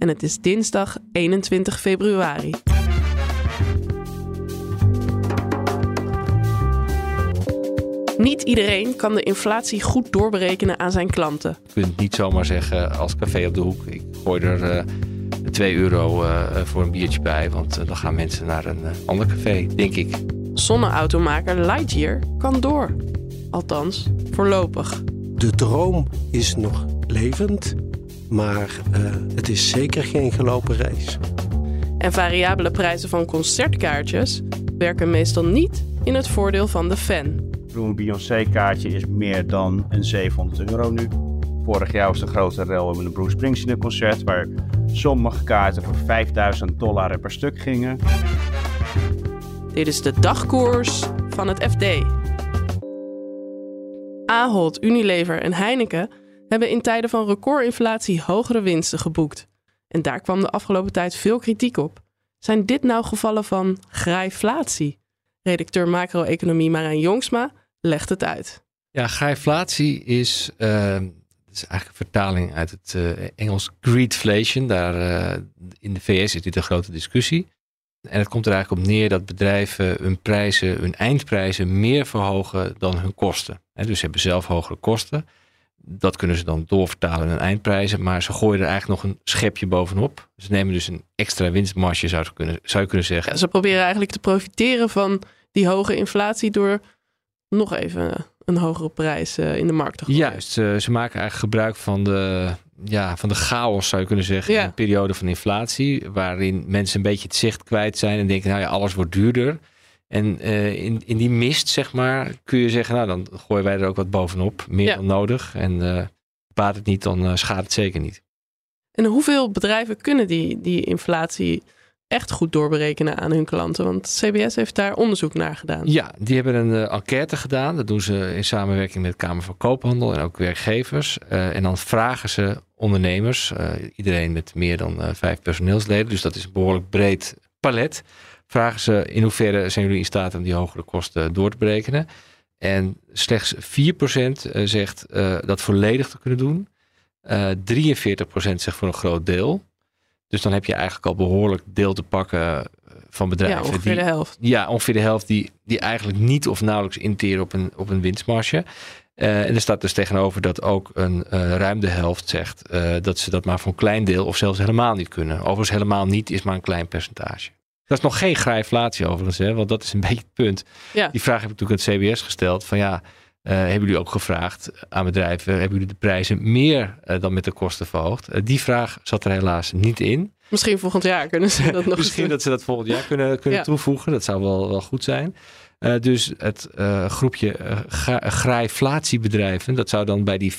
en het is dinsdag 21 februari. Niet iedereen kan de inflatie goed doorberekenen aan zijn klanten. Je kunt niet zomaar zeggen als café op de hoek, ik gooi er uh, 2 euro uh, voor een biertje bij, want uh, dan gaan mensen naar een ander café, denk ik. Zonneautomaker Lightyear kan door. Althans, voorlopig. De droom is nog levend, maar het is zeker geen gelopen race. En variabele prijzen van concertkaartjes werken meestal niet in het voordeel van de fan. Een Beyoncé-kaartje is meer dan een 700 euro nu. Vorig jaar was de grote rel met een Bruce Springsteen-concert... waar sommige kaarten voor 5000 dollar per stuk gingen. Dit is de dagkoers van het FD. Ahold, Unilever en Heineken hebben in tijden van recordinflatie hogere winsten geboekt. En daar kwam de afgelopen tijd veel kritiek op. Zijn dit nou gevallen van grijflatie? Redacteur macro-economie Marijn Jongsma legt het uit. Ja, grijflatie is, uh, is eigenlijk een vertaling uit het uh, Engels greedflation. Daar uh, in de VS is dit een grote discussie. En het komt er eigenlijk op neer dat bedrijven hun prijzen, hun eindprijzen meer verhogen dan hun kosten. En dus ze hebben zelf hogere kosten. Dat kunnen ze dan doorvertalen in eindprijzen. Maar ze gooien er eigenlijk nog een schepje bovenop. Ze nemen dus een extra winstmarge, zou je kunnen, zou je kunnen zeggen. Ja, ze proberen eigenlijk te profiteren van die hoge inflatie door nog even een hogere prijs uh, in de markt te gooien. Juist, ze maken eigenlijk gebruik van de, ja, van de chaos, zou je kunnen zeggen, ja. in een periode van inflatie, waarin mensen een beetje het zicht kwijt zijn en denken, nou ja, alles wordt duurder. En uh, in, in die mist, zeg maar, kun je zeggen, nou dan gooien wij er ook wat bovenop, meer ja. dan nodig. En baat het niet, dan schaadt het zeker niet. En hoeveel bedrijven kunnen die, die inflatie echt goed doorberekenen aan hun klanten? Want CBS heeft daar onderzoek naar gedaan. Ja, die hebben een uh, enquête gedaan. Dat doen ze in samenwerking met de Kamer van Koophandel en ook werkgevers. Uh, en dan vragen ze ondernemers, uh, iedereen met meer dan vijf personeelsleden, dus dat is een behoorlijk breed palet. Vragen ze in hoeverre zijn jullie in staat om die hogere kosten door te berekenen? En slechts 4% zegt dat volledig te kunnen doen. 43% zegt voor een groot deel. Dus dan heb je eigenlijk al behoorlijk deel te pakken van bedrijven. Ja, ongeveer die, de helft. Ja, ongeveer de helft die, die eigenlijk niet of nauwelijks interen op een, op een winstmarge. Uh, en er staat dus tegenover dat ook een uh, ruim de helft zegt uh, dat ze dat maar voor een klein deel of zelfs helemaal niet kunnen. Overigens helemaal niet is maar een klein percentage. Dat is nog geen grijflatie overigens, hè, want dat is een beetje het punt. Ja. Die vraag heb ik natuurlijk aan het CBS gesteld van ja, uh, hebben jullie ook gevraagd aan bedrijven, hebben jullie de prijzen meer uh, dan met de kosten verhoogd? Uh, die vraag zat er helaas niet in. Misschien volgend jaar kunnen ze dat nog Misschien dat ze dat volgend jaar kunnen, kunnen ja. toevoegen. Dat zou wel, wel goed zijn. dus het groepje grijflatiebedrijven, dat zou dan bij die 4%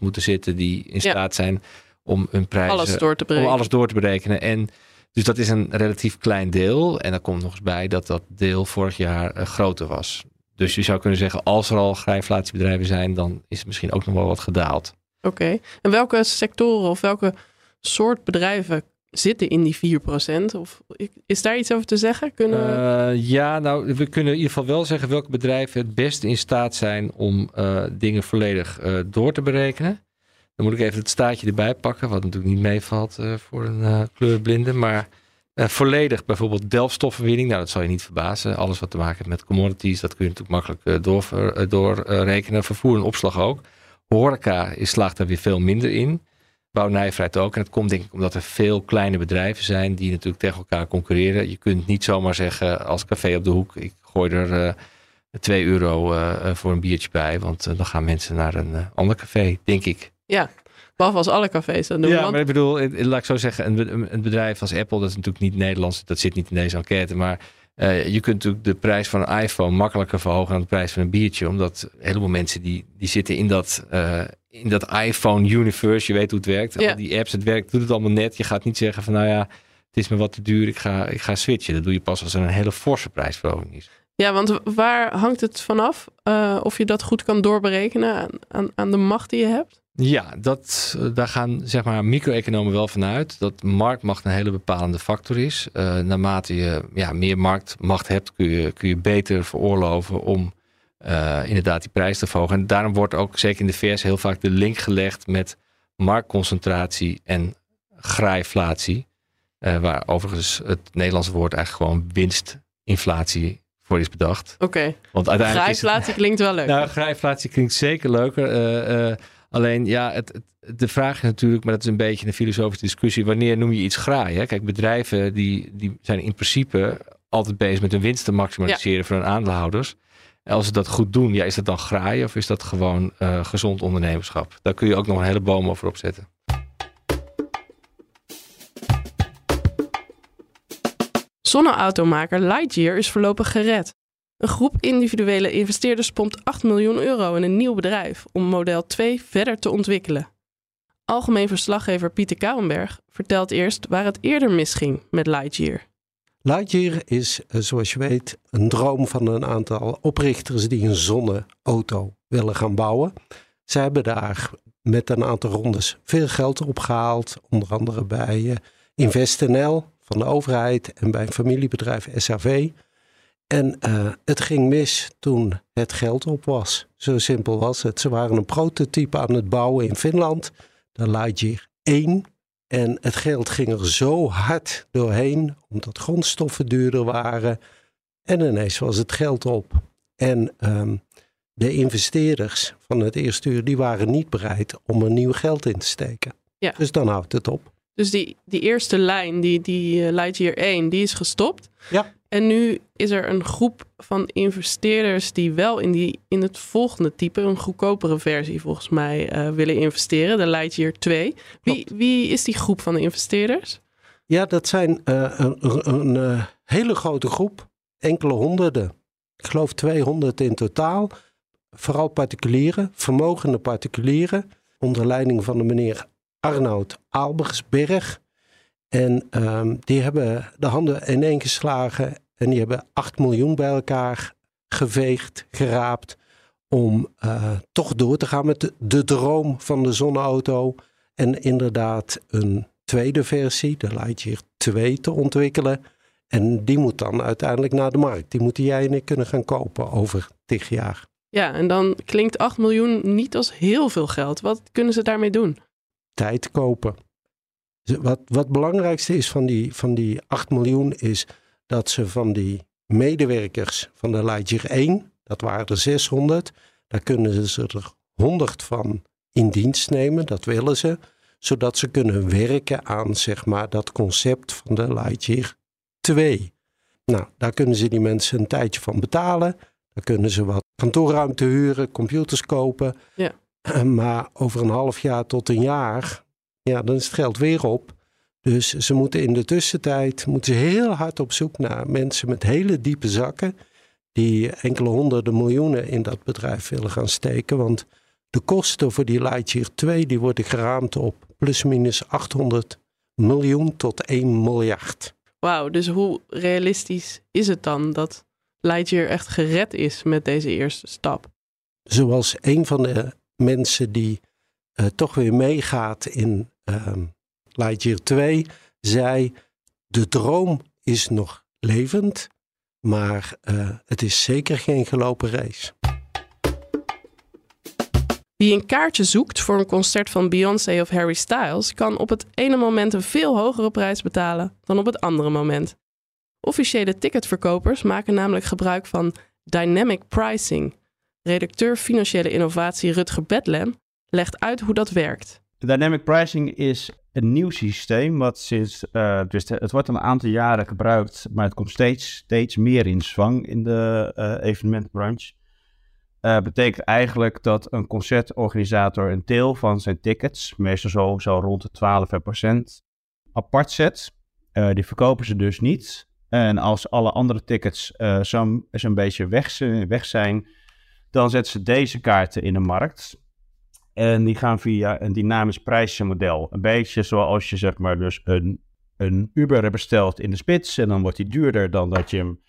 moeten zitten die in staat zijn om hun prijzen alles door te berekenen. Om alles door te berekenen. En dus dat is een relatief klein deel. En dan komt nog eens bij dat dat deel vorig jaar groter was. Dus je zou kunnen zeggen, als er al grijflatiebedrijven zijn, dan is het misschien ook nog wel wat gedaald. Oké. Okay. En welke sectoren of welke soort bedrijven zitten in die 4%? Of is daar iets over te zeggen? Kunnen... Uh, ja, nou, we kunnen in ieder geval wel zeggen welke bedrijven het best in staat zijn om uh, dingen volledig uh, door te berekenen. Dan moet ik even het staatje erbij pakken, wat natuurlijk niet meevalt voor een kleurblinde. Maar uh, volledig bijvoorbeeld delfstoffenwinning, nou dat zal je niet verbazen. Alles wat te maken heeft met commodities, dat kun je natuurlijk makkelijk uh, doorrekenen. Door, uh, Vervoer en opslag ook. Horeca is, slaagt daar weer veel minder in. Bouwnijverheid ook. En dat komt denk ik omdat er veel kleine bedrijven zijn die natuurlijk tegen elkaar concurreren. Je kunt niet zomaar zeggen als café op de hoek, ik gooi er 2 euro voor een biertje bij. Want dan gaan mensen naar een ander café, denk ik. Ja, Behalve als alle cafés dat doen. Ja, want... maar ik bedoel, laat ik zo zeggen, een, een bedrijf als Apple, dat is natuurlijk niet Nederlands, dat zit niet in deze enquête, maar Uh, je kunt natuurlijk de prijs van een iPhone makkelijker verhogen dan de prijs van een biertje. Omdat een heleboel mensen die, die zitten in dat, uh, in dat iPhone universe. Je weet hoe het werkt. Ja. Al die apps, het werkt, doet het allemaal net. Je gaat niet zeggen van nou ja, het is me wat te duur. Ik ga, ik ga switchen. Dat doe je pas als er een hele forse prijsverhoging is. Ja, want waar hangt het vanaf? Uh, of je dat goed kan doorberekenen aan, aan, aan de macht die je hebt? Ja, dat, eh, daar gaan zeg maar micro-economen wel vanuit. Dat marktmacht een hele bepalende factor is. Uh, naarmate je ja, meer marktmacht hebt, kun je, kun je beter veroorloven om uh, inderdaad die prijs te verhogen. En daarom wordt ook zeker in de VS heel vaak de link gelegd met marktconcentratie en graaiflatie. waar overigens het Nederlandse woord eigenlijk gewoon winstinflatie voor is bedacht. Oké, okay. Want uiteindelijk graaiflatie het, klinkt wel leuk. Nou, graaiflatie klinkt zeker leuker. Alleen ja, het, het, de vraag is natuurlijk, maar dat is een beetje een filosofische discussie, wanneer noem je iets graai? Hè? Kijk, bedrijven die, die zijn in principe altijd bezig met hun winst te maximaliseren ja. voor hun aandeelhouders. En als ze dat goed doen, ja, is dat dan graai of is dat gewoon uh, gezond ondernemerschap? Daar kun je ook nog een hele boom over opzetten. Zonneautomaker Lightyear is voorlopig gered. Een groep individuele investeerders pompt 8 miljoen euro in een nieuw bedrijf om model 2 verder te ontwikkelen. Algemeen verslaggever Pieter Kouwenberg vertelt eerst waar het eerder misging met Lightyear. Lightyear is, eh, zoals je weet, een droom van een aantal oprichters die een zonneauto willen gaan bouwen. Ze hebben daar met een aantal rondes veel geld opgehaald, onder andere bij InvestNL van de overheid en bij een familiebedrijf SAV. En uh, het ging mis toen het geld op was. Zo simpel was het. Ze waren een prototype aan het bouwen in Finland, de Lightyear 1. En het geld ging er zo hard doorheen, omdat grondstoffen duurder waren. En ineens was het geld op. En um, de investeerders van het eerste uur, die waren niet bereid om er nieuw geld in te steken. Ja. Dus dan houdt het op. Dus die, die eerste lijn, die, die uh, Lightyear 1, die is gestopt. Ja. En nu is er een groep van investeerders die wel in, die, in het volgende type, een goedkopere versie volgens mij, uh, willen investeren, de Lightyear 2. Wie, wie is die groep van de investeerders? Ja, dat zijn uh, een, een, een hele grote groep, enkele honderden. Ik geloof 200 in totaal. Vooral particulieren, vermogende particulieren, onder leiding van de meneer Arnoud Aalbersberg. En um, die hebben de handen ineen geslagen en die hebben 8 miljoen bij elkaar geveegd, geraapt. Om uh, toch door te gaan met de, de, droom van de zonneauto. En inderdaad een tweede versie, de Lightyear 2, te ontwikkelen. En die moet dan uiteindelijk naar de markt. Die moeten jij en ik kunnen gaan kopen over tig jaar. Ja, en dan klinkt 8 miljoen niet als heel veel geld. Wat kunnen ze daarmee doen? Tijd kopen. Wat, wat het belangrijkste is van die, van die 8 miljoen is dat ze van die medewerkers van de Lightyear 1, dat waren er 600, daar kunnen ze er 100 van in dienst nemen, dat willen ze, zodat ze kunnen werken aan zeg maar dat concept van de Lightyear 2. Nou, daar kunnen ze die mensen een tijdje van betalen. Daar kunnen ze wat kantoorruimte huren, computers kopen. Ja. Maar over een half jaar tot een jaar ja, dan is het geld weer op. Dus ze moeten in de tussentijd moeten ze heel hard op zoek naar mensen met hele diepe zakken. Die enkele honderden miljoenen in dat bedrijf willen gaan steken. Want de kosten voor die Lightyear 2 die worden geraamd op plusminus 800 miljoen tot 1 miljard. Wauw, dus hoe realistisch is het dan dat Lightyear echt gered is met deze eerste stap? Zoals een van de mensen die uh, toch weer meegaat in uh, Lightyear 2, zei: De droom is nog levend, maar uh, het is zeker geen gelopen race. Wie een kaartje zoekt voor een concert van Beyoncé of Harry Styles, kan op het ene moment een veel hogere prijs betalen dan op het andere moment. Officiële ticketverkopers maken namelijk gebruik van dynamic pricing. Redacteur financiële innovatie Rutger Bedlem legt uit hoe dat werkt. Dynamic pricing is een nieuw systeem wat sinds, uh, dus het wordt een aantal jaren gebruikt, maar het komt steeds, steeds meer in zwang in de uh, evenementbranche. Uh, betekent eigenlijk dat een concertorganisator een deel van zijn tickets, meestal zo, zo rond de 12%, apart zet. die verkopen ze dus niet En als alle andere tickets zo'n zo beetje weg, weg zijn, dan zetten ze deze kaarten in de markt. En die gaan via een dynamisch prijzenmodel. Een beetje zoals je zeg maar dus een, een Uber bestelt in de spits. En dan wordt die duurder dan dat je hem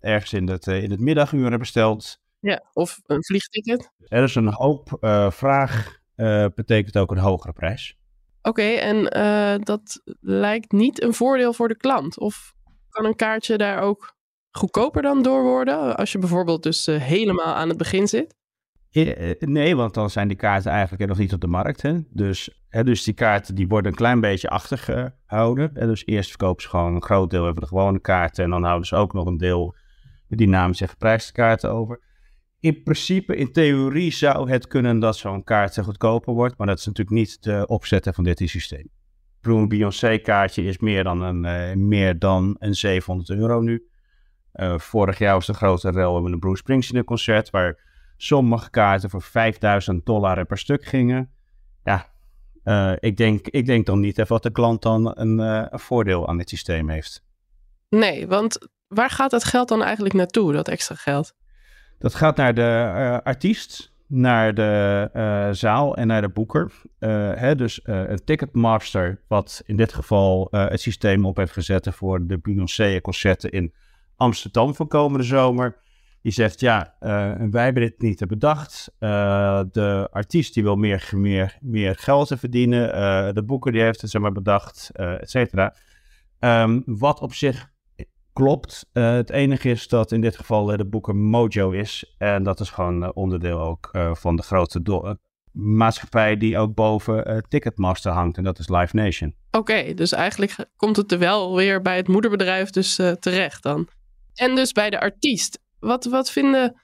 ergens in het, in het middaguur hebt besteld. Ja, of een vliegticket. Er is een hoop uh, vraag, uh, betekent ook een hogere prijs. Oké, okay, en uh, dat lijkt niet een voordeel voor de klant. Of kan een kaartje daar ook goedkoper dan door worden? Als je bijvoorbeeld dus helemaal aan het begin zit? Nee, want dan zijn die kaarten eigenlijk nog niet op de markt. Hè? Dus, hè, dus die kaarten die worden een klein beetje achtergehouden. En dus eerst verkopen ze gewoon een groot deel van de gewone kaarten. En dan houden ze ook nog een deel dynamische geprijsde kaarten over in principe, in theorie zou het kunnen dat zo'n kaart goedkoper wordt. Maar dat is natuurlijk niet de opzetten van dit systeem. Een Beyoncé-kaartje is meer dan een, uh, meer dan een 700 euro nu. Vorig jaar was de grote rel met een Bruce Springsteen concert. Waar sommige kaarten voor 5000 dollar per stuk gingen. Ja, uh, ik, denk, ik denk dan niet even wat de klant dan een, een voordeel aan dit systeem heeft. Nee, want waar gaat dat geld dan eigenlijk naartoe, dat extra geld? Dat gaat naar de uh, artiest, naar de zaal en naar de boeker. Hè, dus een ticketmaster, wat in dit geval het systeem op heeft gezet voor de Beyoncé-concerten in Amsterdam voor komende zomer. Die zegt, ja, wij hebben dit niet bedacht. de artiest die wil meer, meer, meer geld verdienen. de boeker die heeft het zeg maar, bedacht, et cetera. Um, wat op zich Klopt. Uh, het enige is dat in dit geval uh, de boeken Mojo is. En dat is gewoon uh, onderdeel ook van de grote maatschappij die ook boven Ticketmaster hangt. En dat is Live Nation. Oké, dus eigenlijk komt het er wel weer bij het moederbedrijf dus terecht dan. En dus bij de artiest. Wat, wat vinden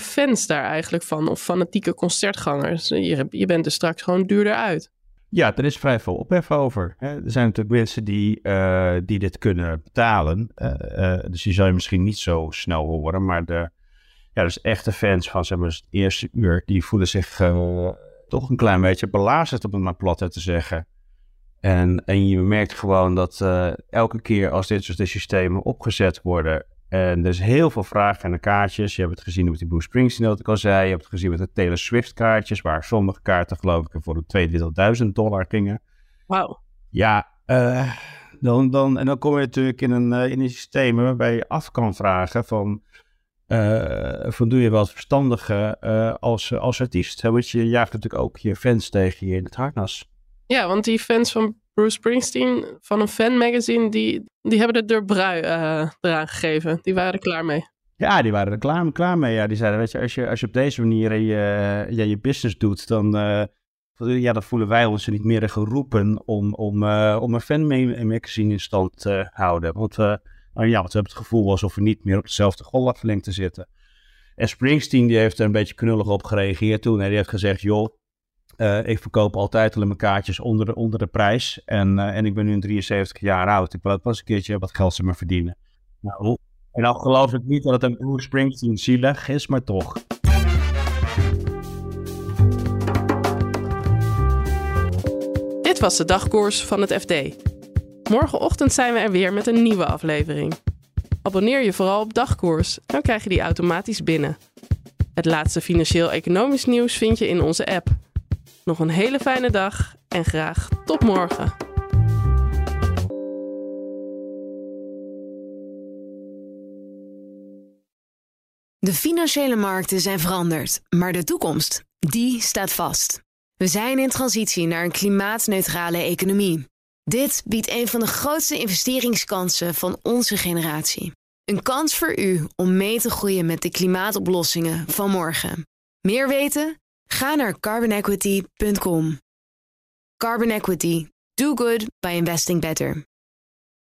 fans daar eigenlijk van? Of fanatieke concertgangers? Je, je bent er straks gewoon duurder uit. Ja, er is vrij veel ophef over. Hè. Er zijn natuurlijk mensen die, uh, die dit kunnen betalen. Uh, dus die zou je misschien niet zo snel horen. Maar de ja, dus echte fans van zeg maar, het eerste uur, die voelen zich toch een klein beetje belazerd, om het maar plat te zeggen. En, en je merkt gewoon dat elke keer als dit soort systemen opgezet worden, en er is heel veel vraag naar kaartjes. Je hebt het gezien met die Bruce Springsteen, dat ik al zei. Je hebt het gezien met de Taylor Swift kaartjes, waar sommige kaarten geloof ik voor de 22.000 dollar gingen. Wauw. Ja, uh, dan, dan, en dan kom je natuurlijk in een, uh, in een systeem waarbij je af kan vragen van... Uh, van doe je wel verstandig als, als artiest? Want je jaagt natuurlijk ook je fans tegen je in het harnas. Ja, want die fans van Bruce Springsteen van een fanmagazine, die, die hebben het door brui uh, eraan gegeven. Die waren er klaar mee. Ja, die waren er klaar, klaar mee. Ja, die zeiden, weet je, als je, als je op deze manier je, ja, je business doet, dan, uh, ja, dan voelen wij ons niet meer geroepen om, om, uh, om een fanmagazine in stand te houden. Want, nou ja, we hebben het gevoel alsof we niet meer op dezelfde golflengte zitten. En Springsteen die heeft er een beetje knullig op gereageerd toen. Hij heeft gezegd, joh, uh, ik verkoop altijd alleen mijn kaartjes onder de, onder de prijs. En, uh, en ik ben nu een 73 jaar oud. Ik wil ook pas een keertje wat geld ze me verdienen. Nou, en dan geloof ik niet dat het een Bruce Springsteen zielig is, maar toch. Dit was de dagkoers van het FD. Morgenochtend zijn we er weer met een nieuwe aflevering. Abonneer je vooral op dagkoers, dan krijg je die automatisch binnen. Het laatste financieel-economisch nieuws vind je in onze app. Nog een hele fijne dag en graag tot morgen. De financiële markten zijn veranderd, maar de toekomst, die staat vast. We zijn in transitie naar een klimaatneutrale economie. Dit biedt een van de grootste investeringskansen van onze generatie. Een kans voor u om mee te groeien met de klimaatoplossingen van morgen. Meer weten? Ga naar carbonequity.com. Carbon Equity. Do good by investing better.